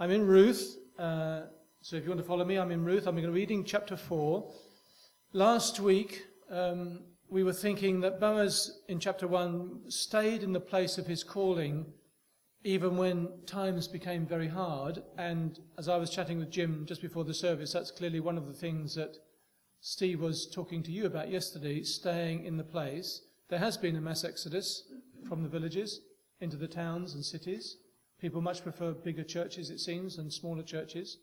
I'm in Ruth, uh, so if you want to follow me, I'm in Ruth. I'm going to be reading chapter 4. Last week, um, we were thinking that Boaz in chapter 1 stayed in the place of his calling even when times became very hard. And as I was chatting with Jim just before the service, that's clearly one of the things that Steve was talking to you about yesterday staying in the place. There has been a mass exodus from the villages into the towns and cities. People much prefer bigger churches, it seems, than smaller churches.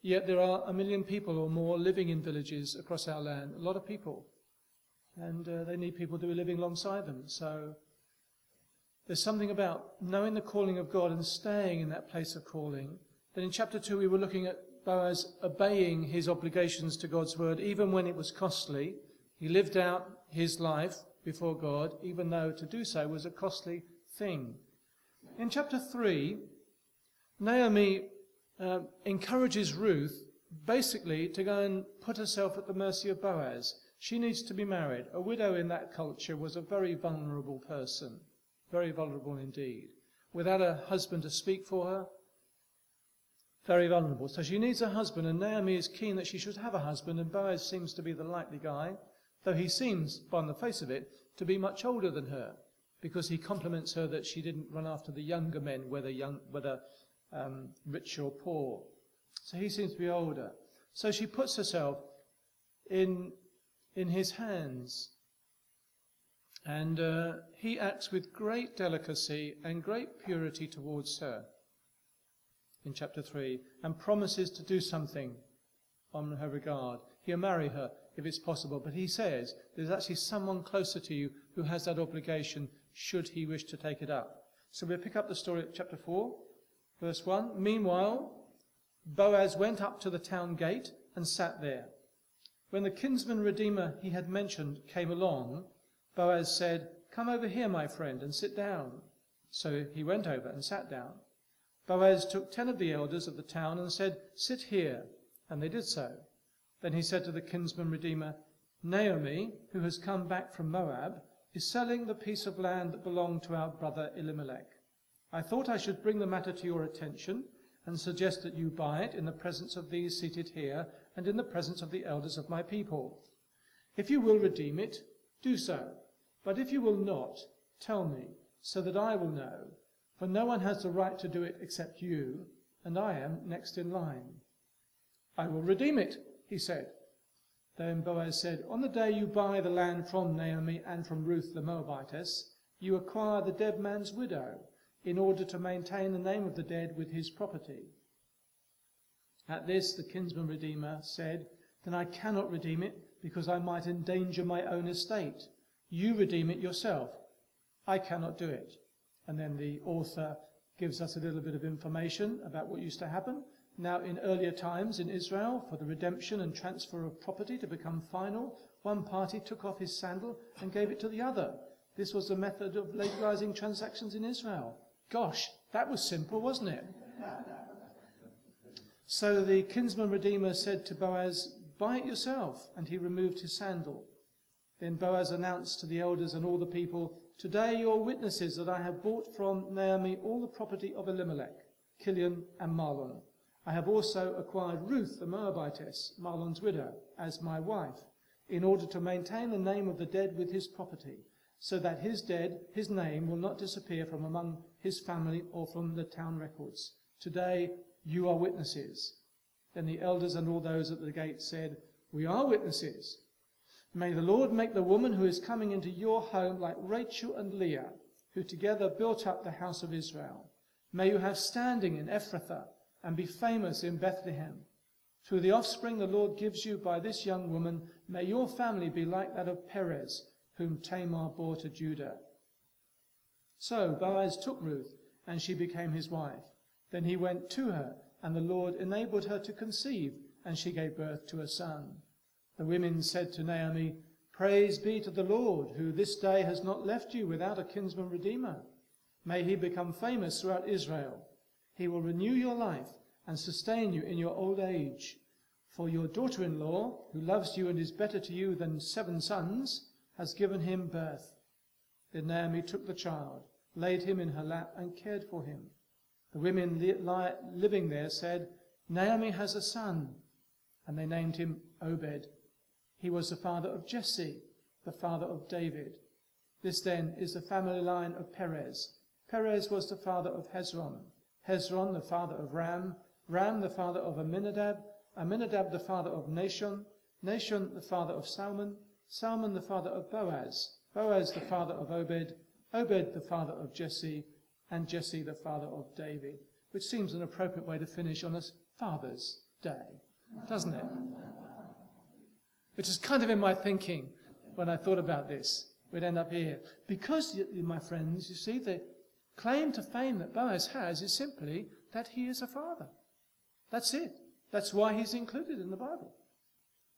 Yet there are a million people or more living in villages across our land, a lot of people. And uh, they need people to be living alongside them. So there's something about knowing the calling of God and staying in that place of calling. Then in chapter 2, we were looking at Boaz obeying his obligations to God's word, even when it was costly. He lived out his life before God, even though to do so was a costly thing. In chapter 3, Naomi uh, encourages Ruth basically to go and put herself at the mercy of Boaz. She needs to be married. A widow in that culture was a very vulnerable person. Very vulnerable indeed. Without a husband to speak for her, very vulnerable. So she needs a husband, and Naomi is keen that she should have a husband, and Boaz seems to be the likely guy, though he seems, on the face of it, to be much older than her, because he compliments her that she didn't run after the younger men, whether young, whether um, rich or poor. So he seems to be older. So she puts herself in in his hands. And uh, he acts with great delicacy and great purity towards her in chapter 3 and promises to do something on her regard. He'll marry her if it's possible, but he says there's actually someone closer to you who has that obligation should he wish to take it up. So we'll pick up the story at chapter 4, verse 1. Meanwhile, Boaz went up to the town gate and sat there. When the kinsman redeemer he had mentioned came along, Boaz said, Come over here, my friend, and sit down. So he went over and sat down. Boaz took ten of the elders of the town and said, Sit here. And they did so. Then he said to the kinsman redeemer, Naomi, who has come back from Moab, is selling the piece of land that belonged to our brother Elimelech. I thought I should bring the matter to your attention and suggest that you buy it in the presence of these seated here and in the presence of the elders of my people. If you will redeem it, do so. But if you will not, tell me, so that I will know, for no one has the right to do it except you, and I am next in line. I will redeem it, he said. Then Boaz said, On the day you buy the land from Naomi and from Ruth the Moabitess, you acquire the dead man's widow, in order to maintain the name of the dead with his property. At this the kinsman redeemer said, Then I cannot redeem it, because I might endanger my own estate. You redeem it yourself. I cannot do it. And then the author gives us a little bit of information about what used to happen. Now, in earlier times in Israel, for the redemption and transfer of property to become final, one party took off his sandal and gave it to the other. This was the method of legalizing transactions in Israel. Gosh, that was simple, wasn't it? so the kinsman redeemer said to Boaz, Buy it yourself. And he removed his sandal. Then Boaz announced to the elders and all the people, Today you are witnesses that I have bought from Naomi all the property of Elimelech, Kilion, and Mahlon. I have also acquired Ruth the Moabitess, Mahlon's widow, as my wife, in order to maintain the name of the dead with his property, so that his dead, his name, will not disappear from among his family or from the town records. Today you are witnesses. Then the elders and all those at the gate said, We are witnesses. May the Lord make the woman who is coming into your home like Rachel and Leah, who together built up the house of Israel. May you have standing in Ephrathah and be famous in Bethlehem. Through the offspring the Lord gives you by this young woman, may your family be like that of Perez, whom Tamar bore to Judah. So Boaz took Ruth, and she became his wife. Then he went to her, and the Lord enabled her to conceive, and she gave birth to a son. The women said to Naomi, Praise be to the Lord, who this day has not left you without a kinsman redeemer. May he become famous throughout Israel. He will renew your life and sustain you in your old age. For your daughter in law, who loves you and is better to you than seven sons, has given him birth. Then Naomi took the child, laid him in her lap, and cared for him. The women li- li- living there said, Naomi has a son, and they named him Obed. He was the father of Jesse, the father of David. This then is the family line of Perez. Perez was the father of Hezron. Hezron the father of Ram. Ram the father of Aminadab, Aminadab the father of Nahshon. Nahshon the father of Salmon. Salmon the father of Boaz. Boaz the father of Obed. Obed the father of Jesse. And Jesse the father of David. Which seems an appropriate way to finish on a Father's Day, doesn't it? Which is kind of in my thinking when I thought about this. We'd end up here. Because, my friends, you see, the claim to fame that Boaz has is simply that he is a father. That's it. That's why he's included in the Bible.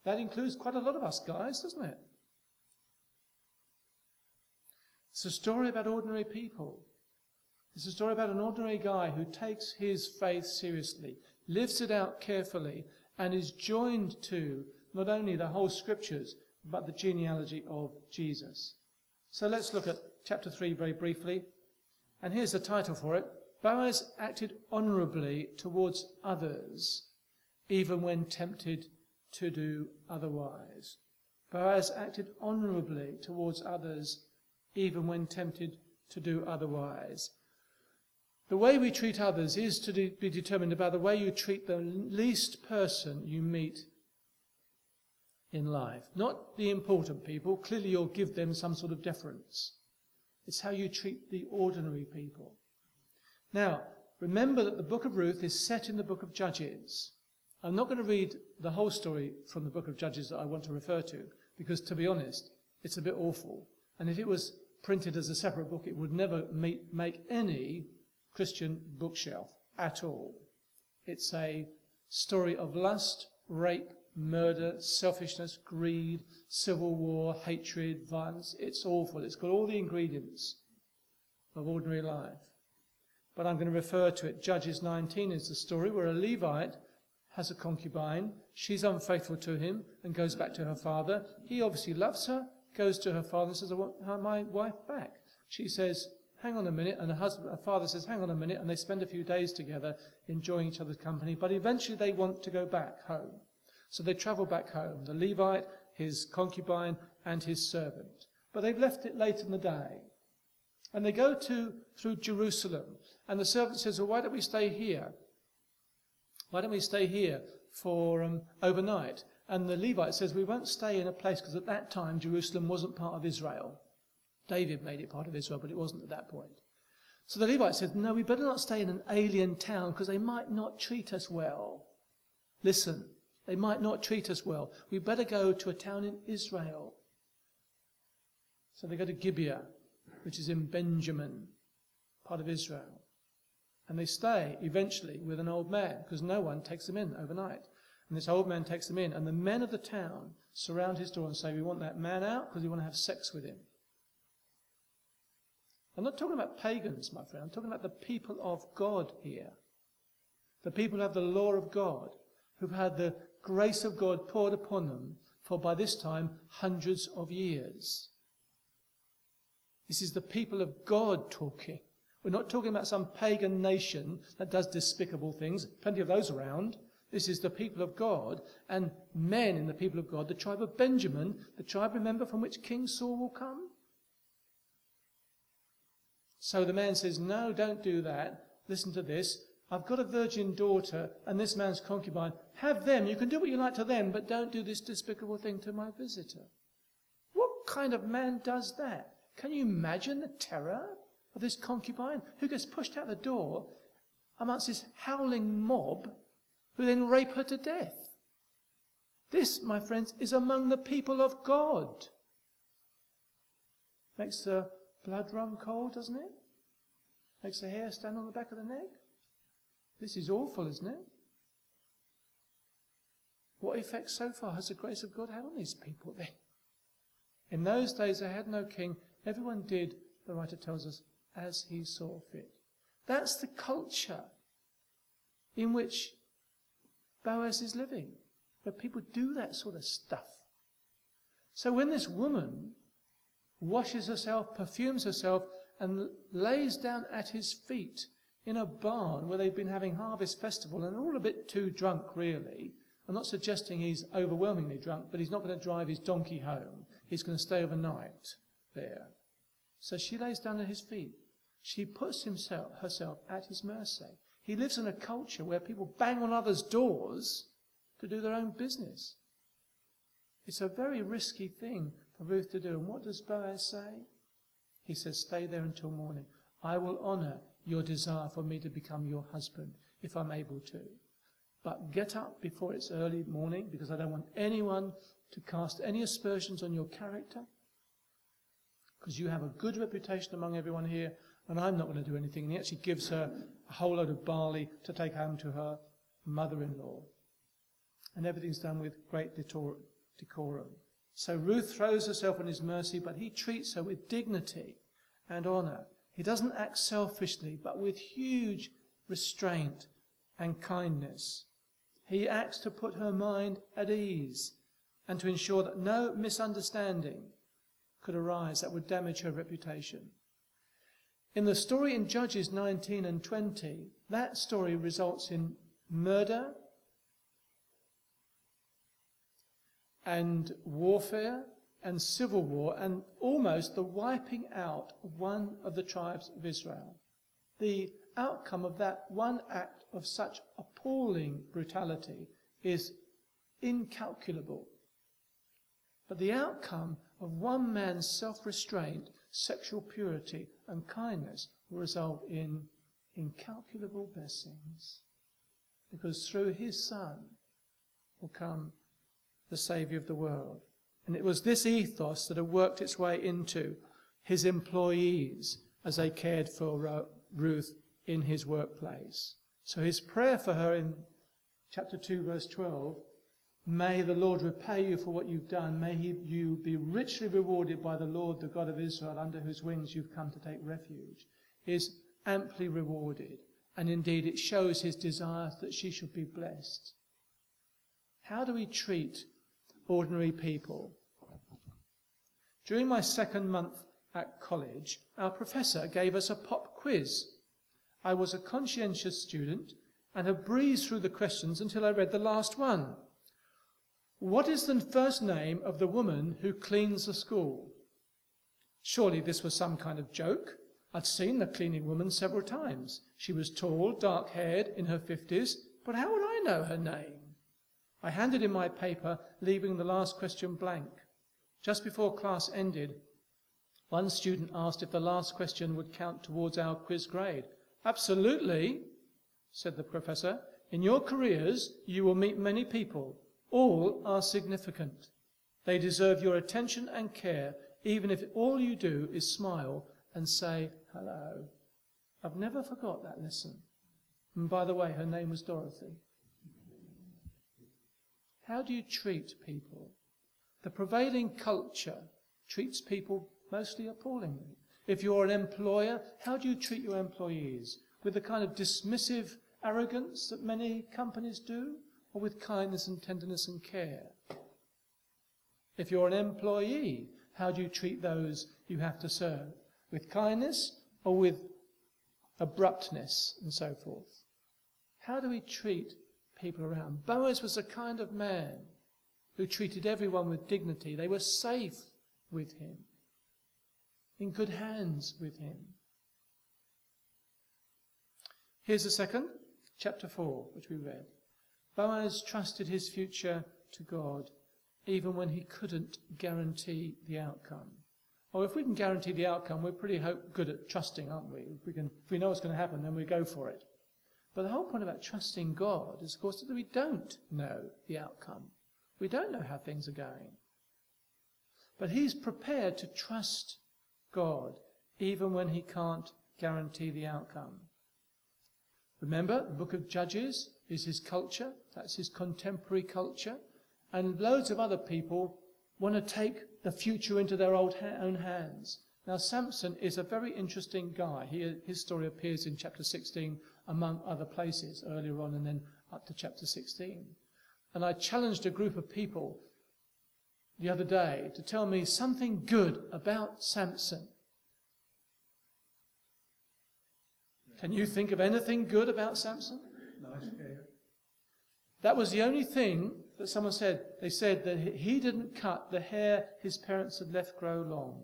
That includes quite a lot of us guys, doesn't it? It's a story about ordinary people. It's a story about an ordinary guy who takes his faith seriously, lives it out carefully, and is joined to not only the whole scriptures, but the genealogy of Jesus. So let's look at chapter 3 very briefly. And here's the title for it Boaz acted honourably towards others, even when tempted to do otherwise. Boaz acted honourably towards others, even when tempted to do otherwise. The way we treat others is to be determined by the way you treat the least person you meet in life. Not the important people. Clearly, you'll give them some sort of deference. It's how you treat the ordinary people. Now, remember that the book of Ruth is set in the book of Judges. I'm not going to read the whole story from the book of Judges that I want to refer to, because to be honest, it's a bit awful. And if it was printed as a separate book, it would never make, make any Christian bookshelf at all. It's a story of lust, rape, murder, selfishness, greed, civil war, hatred, violence. It's awful. It's got all the ingredients of ordinary life. But I'm going to refer to it. Judges 19 is the story where a Levite has a concubine. She's unfaithful to him and goes back to her father. He obviously loves her, goes to her father and says, I want my wife back. She says, hang on a minute, and her, husband, her father says, hang on a minute, and they spend a few days together enjoying each other's company, but eventually they want to go back home. So they travel back home, the Levite, his concubine, and his servant. But they've left it late in the day. And they go to through Jerusalem. And the servant says, Well, why don't we stay here? Why don't we stay here for um, overnight? And the Levite says, We won't stay in a place because at that time Jerusalem wasn't part of Israel. David made it part of Israel, but it wasn't at that point. So the Levite said, No, we better not stay in an alien town because they might not treat us well. Listen, they might not treat us well. We better go to a town in Israel. So they go to Gibeah, which is in Benjamin, part of Israel. And they stay eventually with an old man because no one takes them in overnight. And this old man takes them in, and the men of the town surround his door and say, We want that man out because we want to have sex with him. I'm not talking about pagans, my friend. I'm talking about the people of God here. The people who have the law of God, who've had the grace of God poured upon them for by this time hundreds of years. This is the people of God talking. We're not talking about some pagan nation that does despicable things, plenty of those around. This is the people of God and men in the people of God, the tribe of Benjamin, the tribe, remember, from which King Saul will come. So the man says, No, don't do that. Listen to this. I've got a virgin daughter and this man's concubine. Have them. You can do what you like to them, but don't do this despicable thing to my visitor. What kind of man does that? Can you imagine the terror of this concubine who gets pushed out the door amongst this howling mob who then rape her to death? This, my friends, is among the people of God. Makes the blood run cold, doesn't it? Makes the hair stand on the back of the neck. This is awful, isn't it? What effect so far has the grace of God had on these people then? In those days they had no king. Everyone did, the writer tells us, as he saw fit. That's the culture in which Boaz is living, where people do that sort of stuff. So when this woman washes herself, perfumes herself, and lays down at his feet in a barn where they've been having harvest festival and all a bit too drunk, really. I'm not suggesting he's overwhelmingly drunk, but he's not going to drive his donkey home. He's going to stay overnight there. So she lays down at his feet. She puts himself, herself at his mercy. He lives in a culture where people bang on others' doors to do their own business. It's a very risky thing for Ruth to do. And what does Boaz say? He says, Stay there until morning. I will honor your desire for me to become your husband if I'm able to. But get up before it's early morning because I don't want anyone to cast any aspersions on your character because you have a good reputation among everyone here and I'm not going to do anything. And he actually gives her a whole load of barley to take home to her mother-in-law. And everything's done with great decorum. So Ruth throws herself on his mercy, but he treats her with dignity and honor. He doesn't act selfishly, but with huge restraint and kindness. He acts to put her mind at ease and to ensure that no misunderstanding could arise that would damage her reputation. In the story in Judges 19 and 20, that story results in murder and warfare and civil war and almost the wiping out of one of the tribes of Israel. The outcome of that one act of such appalling brutality is incalculable. But the outcome of one man's self restraint, sexual purity, and kindness will result in incalculable blessings. Because through his Son will come the Saviour of the world. And it was this ethos that had worked its way into his employees as they cared for uh, Ruth in his workplace. So his prayer for her in chapter 2, verse 12 May the Lord repay you for what you've done. May he, you be richly rewarded by the Lord, the God of Israel, under whose wings you've come to take refuge, is amply rewarded. And indeed, it shows his desire that she should be blessed. How do we treat ordinary people? During my second month at college, our professor gave us a pop quiz. I was a conscientious student and had breezed through the questions until I read the last one. What is the first name of the woman who cleans the school? Surely this was some kind of joke. I'd seen the cleaning woman several times. She was tall, dark haired, in her fifties, but how would I know her name? I handed in my paper, leaving the last question blank. Just before class ended, one student asked if the last question would count towards our quiz grade. Absolutely, said the professor. In your careers, you will meet many people. All are significant. They deserve your attention and care, even if all you do is smile and say hello. I've never forgot that lesson. And by the way, her name was Dorothy. How do you treat people? The prevailing culture treats people mostly appallingly. If you're an employer, how do you treat your employees? With the kind of dismissive arrogance that many companies do? or with kindness and tenderness and care? If you're an employee, how do you treat those you have to serve? With kindness or with abruptness and so forth? How do we treat people around? Boaz was a kind of man who treated everyone with dignity. They were safe with him, in good hands with him. Here's the second, chapter 4, which we read. Boaz trusted his future to God, even when he couldn't guarantee the outcome. Or if we can guarantee the outcome, we're pretty good at trusting, aren't we? If we, can, if we know what's going to happen, then we go for it. But the whole point about trusting God is, of course, that we don't know the outcome. We don't know how things are going. But he's prepared to trust God, even when he can't guarantee the outcome. Remember, the book of Judges is his culture, that's his contemporary culture, and loads of other people want to take the future into their own hands. Now, Samson is a very interesting guy. He, his story appears in chapter 16, among other places, earlier on and then up to chapter 16. And I challenged a group of people the other day to tell me something good about Samson. Can you think of anything good about Samson? That was the only thing that someone said. They said that he didn't cut the hair his parents had left grow long.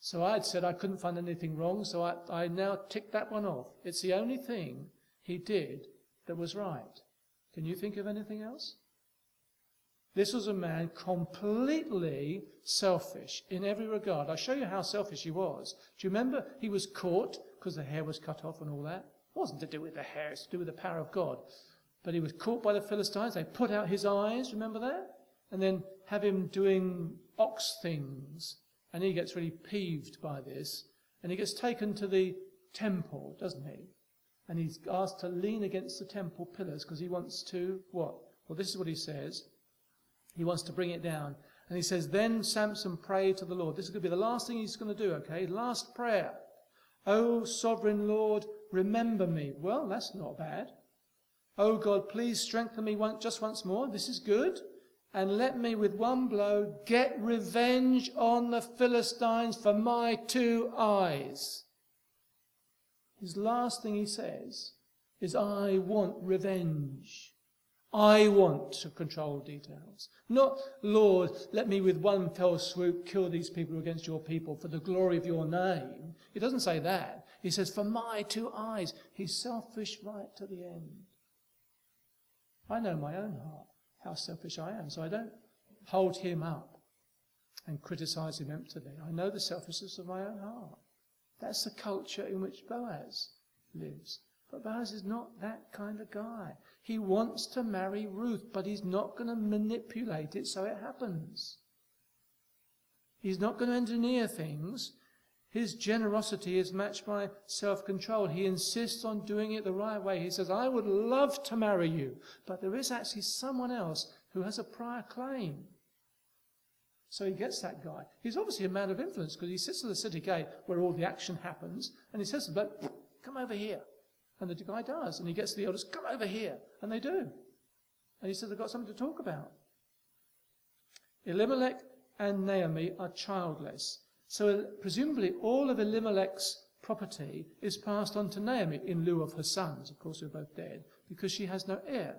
So I had said I couldn't find anything wrong, so I, I now ticked that one off. It's the only thing he did that was right. Can you think of anything else? This was a man completely selfish in every regard. I'll show you how selfish he was. Do you remember he was caught because the hair was cut off and all that? It wasn't to do with the hair, it's to do with the power of God. But he was caught by the Philistines. They put out his eyes, remember that? And then have him doing ox things. And he gets really peeved by this. And he gets taken to the temple, doesn't he? And he's asked to lean against the temple pillars because he wants to, what? Well, this is what he says. He wants to bring it down. And he says, Then Samson prayed to the Lord. This is going to be the last thing he's going to do, okay? Last prayer. O sovereign Lord, remember me. Well, that's not bad. O God, please strengthen me one, just once more. This is good. And let me with one blow get revenge on the Philistines for my two eyes. His last thing he says is, I want revenge. I want to control details. Not, Lord, let me with one fell swoop kill these people against your people for the glory of your name. He doesn't say that. He says, for my two eyes. He's selfish right to the end. I know my own heart, how selfish I am, so I don't hold him up and criticize him emptily. I know the selfishness of my own heart. That's the culture in which Boaz lives. But Boaz is not that kind of guy. He wants to marry Ruth, but he's not going to manipulate it so it happens. He's not going to engineer things. His generosity is matched by self control. He insists on doing it the right way. He says, I would love to marry you, but there is actually someone else who has a prior claim. So he gets that guy. He's obviously a man of influence because he sits at the city gate where all the action happens and he says to them, come over here. And the guy does. And he gets the elders, come over here. And they do. And he says, they've got something to talk about. Elimelech and Naomi are childless. So uh, presumably all of Elimelech's property is passed on to Naomi in lieu of her sons, of course, who are both dead, because she has no heir.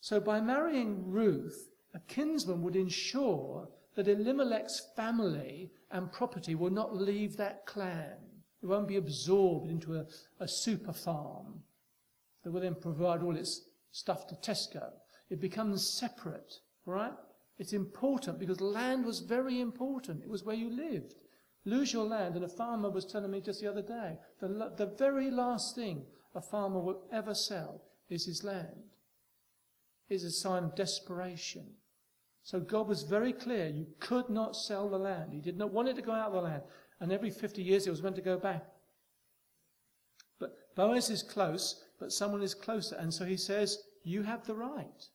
So by marrying Ruth, a kinsman would ensure that Elimelech's family and property will not leave that clan. It won't be absorbed into a, a super farm that will then provide all its stuff to Tesco. It becomes separate, right? It's important because land was very important. It was where you lived. Lose your land, and a farmer was telling me just the other day, the, the very last thing a farmer will ever sell is his land. It's a sign of desperation. So God was very clear. You could not sell the land. He did not want it to go out of the land. And every 50 years it was meant to go back. But Boaz is close, but someone is closer. And so he says, You have the right.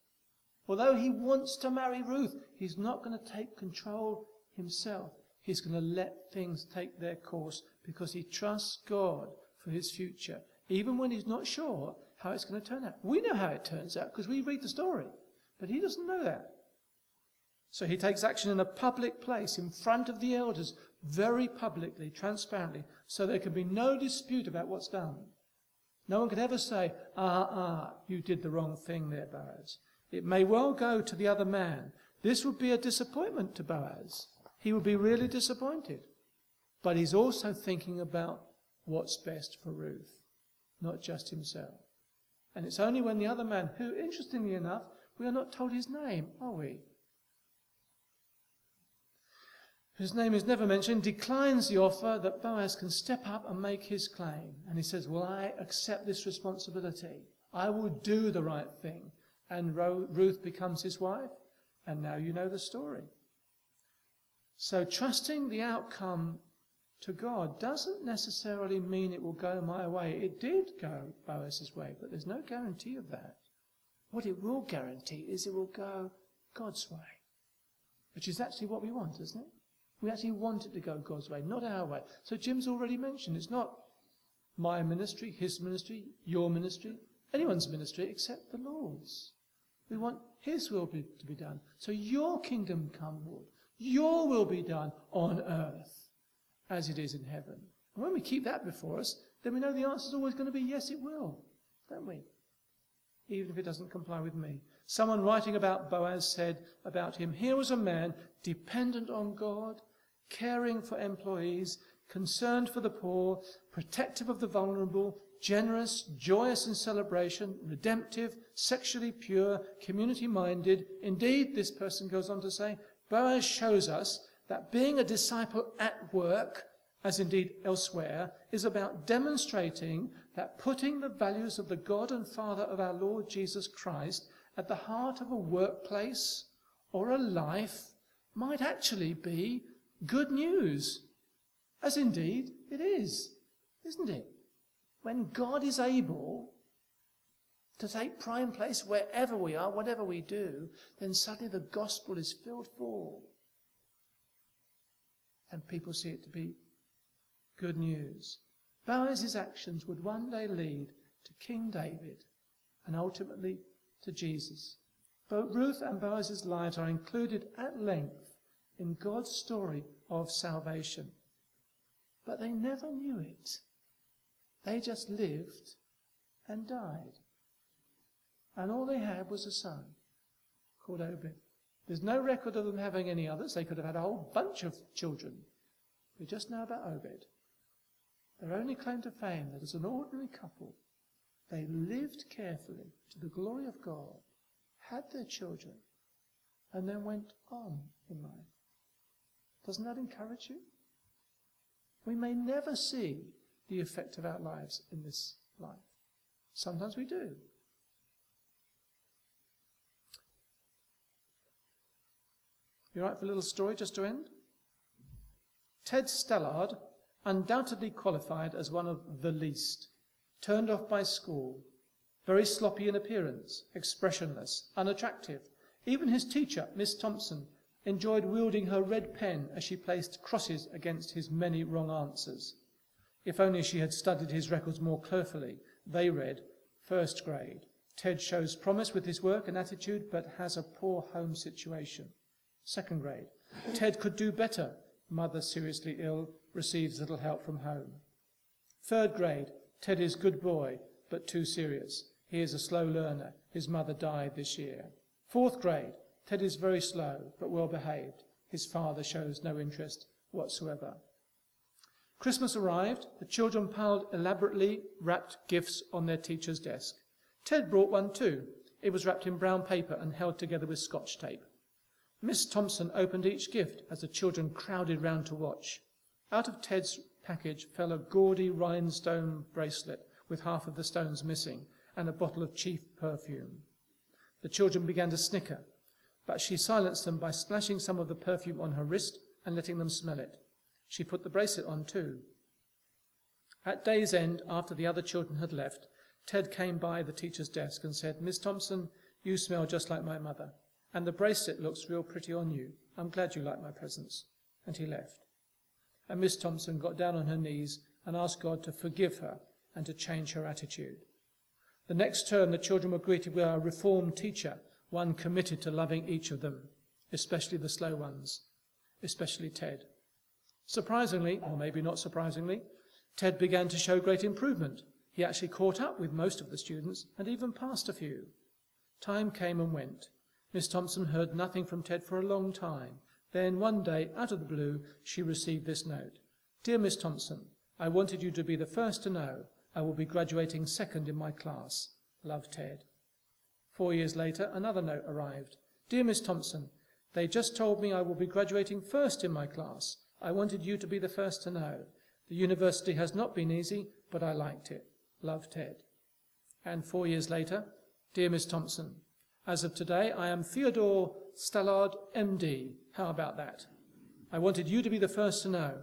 Although he wants to marry Ruth, he's not going to take control himself. He's going to let things take their course because he trusts God for his future, even when he's not sure how it's going to turn out. We know how it turns out because we read the story, but he doesn't know that. So he takes action in a public place in front of the elders, very publicly, transparently, so there can be no dispute about what's done. No one could ever say, ah, ah, you did the wrong thing there, Boaz. It may well go to the other man. This would be a disappointment to Boaz. He would be really disappointed. But he's also thinking about what's best for Ruth, not just himself. And it's only when the other man, who, interestingly enough, we are not told his name, are we? Whose name is never mentioned, declines the offer that Boaz can step up and make his claim. And he says, Well, I accept this responsibility. I will do the right thing. And Ruth becomes his wife. And now you know the story. So trusting the outcome to God doesn't necessarily mean it will go my way. It did go Boaz's way, but there's no guarantee of that. What it will guarantee is it will go God's way, which is actually what we want, isn't it? We actually want it to go God's way, not our way. So Jim's already mentioned it's not my ministry, his ministry, your ministry, anyone's ministry except the Lord's. We want his will be, to be done. So your kingdom come, Lord. Your will be done on earth as it is in heaven. And when we keep that before us, then we know the answer is always going to be yes, it will, don't we? Even if it doesn't comply with me. Someone writing about Boaz said about him, here was a man dependent on God, caring for employees, concerned for the poor, protective of the vulnerable, generous, joyous in celebration, redemptive, sexually pure, community minded. Indeed, this person goes on to say, Boaz shows us that being a disciple at work, as indeed elsewhere, is about demonstrating that putting the values of the God and Father of our Lord Jesus Christ at the heart of a workplace or a life might actually be good news. As indeed it is, isn't it? When God is able to take prime place wherever we are, whatever we do, then suddenly the gospel is filled full. And people see it to be good news. Boaz's actions would one day lead to King David and ultimately to Jesus. Both Ruth and Boaz's lives are included at length in God's story of salvation. But they never knew it. They just lived and died. And all they had was a son called Obed. There's no record of them having any others. They could have had a whole bunch of children. We just know about Obed. Their only claim to fame that as an ordinary couple, they lived carefully to the glory of God, had their children, and then went on in life. Doesn't that encourage you? We may never see the effect of our lives in this life. Sometimes we do. You right for a little story just to end? Ted Stallard, undoubtedly qualified as one of the least, turned off by school, very sloppy in appearance, expressionless, unattractive. Even his teacher, Miss Thompson, enjoyed wielding her red pen as she placed crosses against his many wrong answers. If only she had studied his records more carefully. They read, First grade. Ted shows promise with his work and attitude, but has a poor home situation. Second grade. Ted could do better. Mother seriously ill, receives little help from home. Third grade. Ted is good boy, but too serious. He is a slow learner. His mother died this year. Fourth grade. Ted is very slow, but well behaved. His father shows no interest whatsoever. Christmas arrived. The children piled elaborately wrapped gifts on their teacher's desk. Ted brought one too. It was wrapped in brown paper and held together with scotch tape. Miss Thompson opened each gift as the children crowded round to watch. Out of Ted's package fell a gaudy rhinestone bracelet with half of the stones missing and a bottle of chief perfume. The children began to snicker, but she silenced them by splashing some of the perfume on her wrist and letting them smell it. She put the bracelet on too. At day's end, after the other children had left, Ted came by the teacher's desk and said, Miss Thompson, you smell just like my mother, and the bracelet looks real pretty on you. I'm glad you like my presents. And he left. And Miss Thompson got down on her knees and asked God to forgive her and to change her attitude. The next term, the children were greeted with a reformed teacher, one committed to loving each of them, especially the slow ones, especially Ted. Surprisingly, or maybe not surprisingly, Ted began to show great improvement. He actually caught up with most of the students and even passed a few. Time came and went. Miss Thompson heard nothing from Ted for a long time. Then, one day, out of the blue, she received this note Dear Miss Thompson, I wanted you to be the first to know I will be graduating second in my class. Love, Ted. Four years later, another note arrived Dear Miss Thompson, they just told me I will be graduating first in my class. I wanted you to be the first to know. The university has not been easy, but I liked it. Love, Ted. And four years later, Dear Miss Thompson, as of today, I am Theodore Stallard, MD. How about that? I wanted you to be the first to know.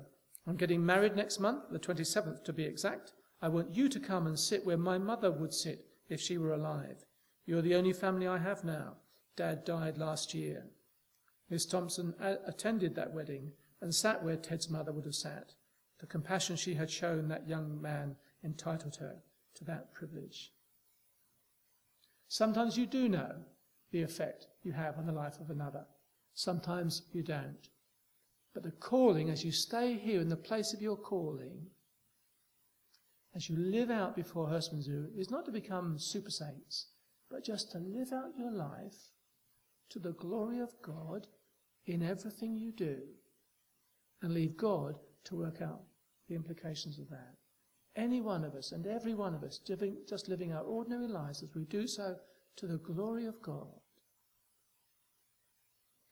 I'm getting married next month, the 27th to be exact. I want you to come and sit where my mother would sit if she were alive. You're the only family I have now. Dad died last year. Miss Thompson a- attended that wedding and sat where Ted's mother would have sat. The compassion she had shown that young man entitled her to that privilege. Sometimes you do know the effect you have on the life of another. Sometimes you don't. But the calling, as you stay here in the place of your calling, as you live out before Herstmonceux is not to become super saints, but just to live out your life to the glory of God in everything you do and leave God to work out the implications of that. Any one of us and every one of us living, just living our ordinary lives as we do so to the glory of God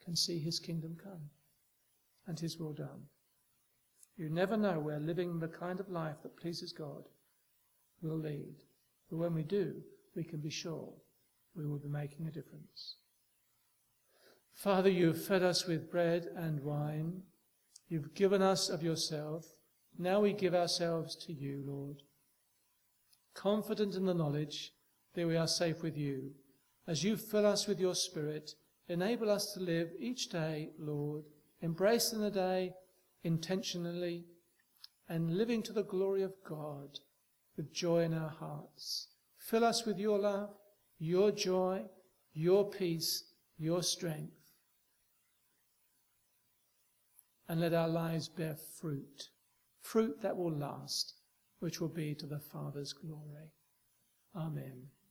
can see his kingdom come and his will done. You never know where living the kind of life that pleases God will lead. But when we do, we can be sure we will be making a difference. Father, you have fed us with bread and wine. You've given us of yourself. Now we give ourselves to you, Lord. Confident in the knowledge that we are safe with you. As you fill us with your Spirit, enable us to live each day, Lord, embracing the day intentionally and living to the glory of God with joy in our hearts. Fill us with your love, your joy, your peace, your strength. And let our lives bear fruit, fruit that will last, which will be to the Father's glory. Amen.